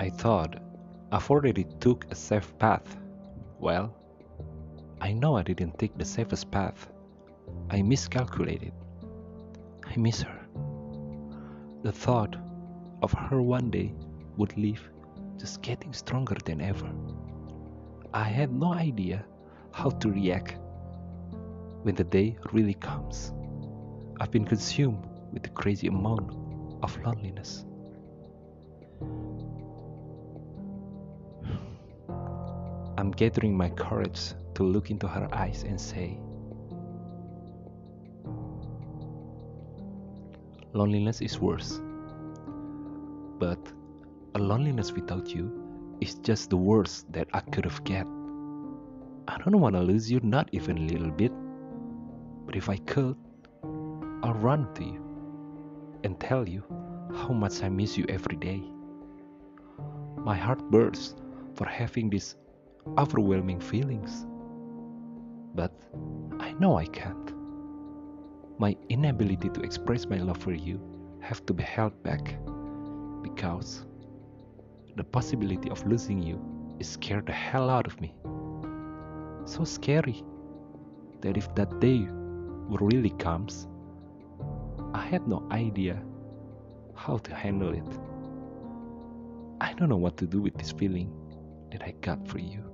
I thought I've already took a safe path. Well, I know I didn't take the safest path. I miscalculated. I miss her. The thought of her one day would leave just getting stronger than ever. I had no idea how to react when the day really comes. I've been consumed with the crazy amount of loneliness. Gathering my courage to look into her eyes and say, Loneliness is worse. But a loneliness without you is just the worst that I could have get. I don't want to lose you, not even a little bit. But if I could, I'll run to you and tell you how much I miss you every day. My heart bursts for having these overwhelming feelings. But I know I can't. My inability to express my love for you have to be held back because the possibility of losing you is scared the hell out of me. So scary that if that day really comes, I had no idea how to handle it. I don't know what to do with this feeling that I got for you.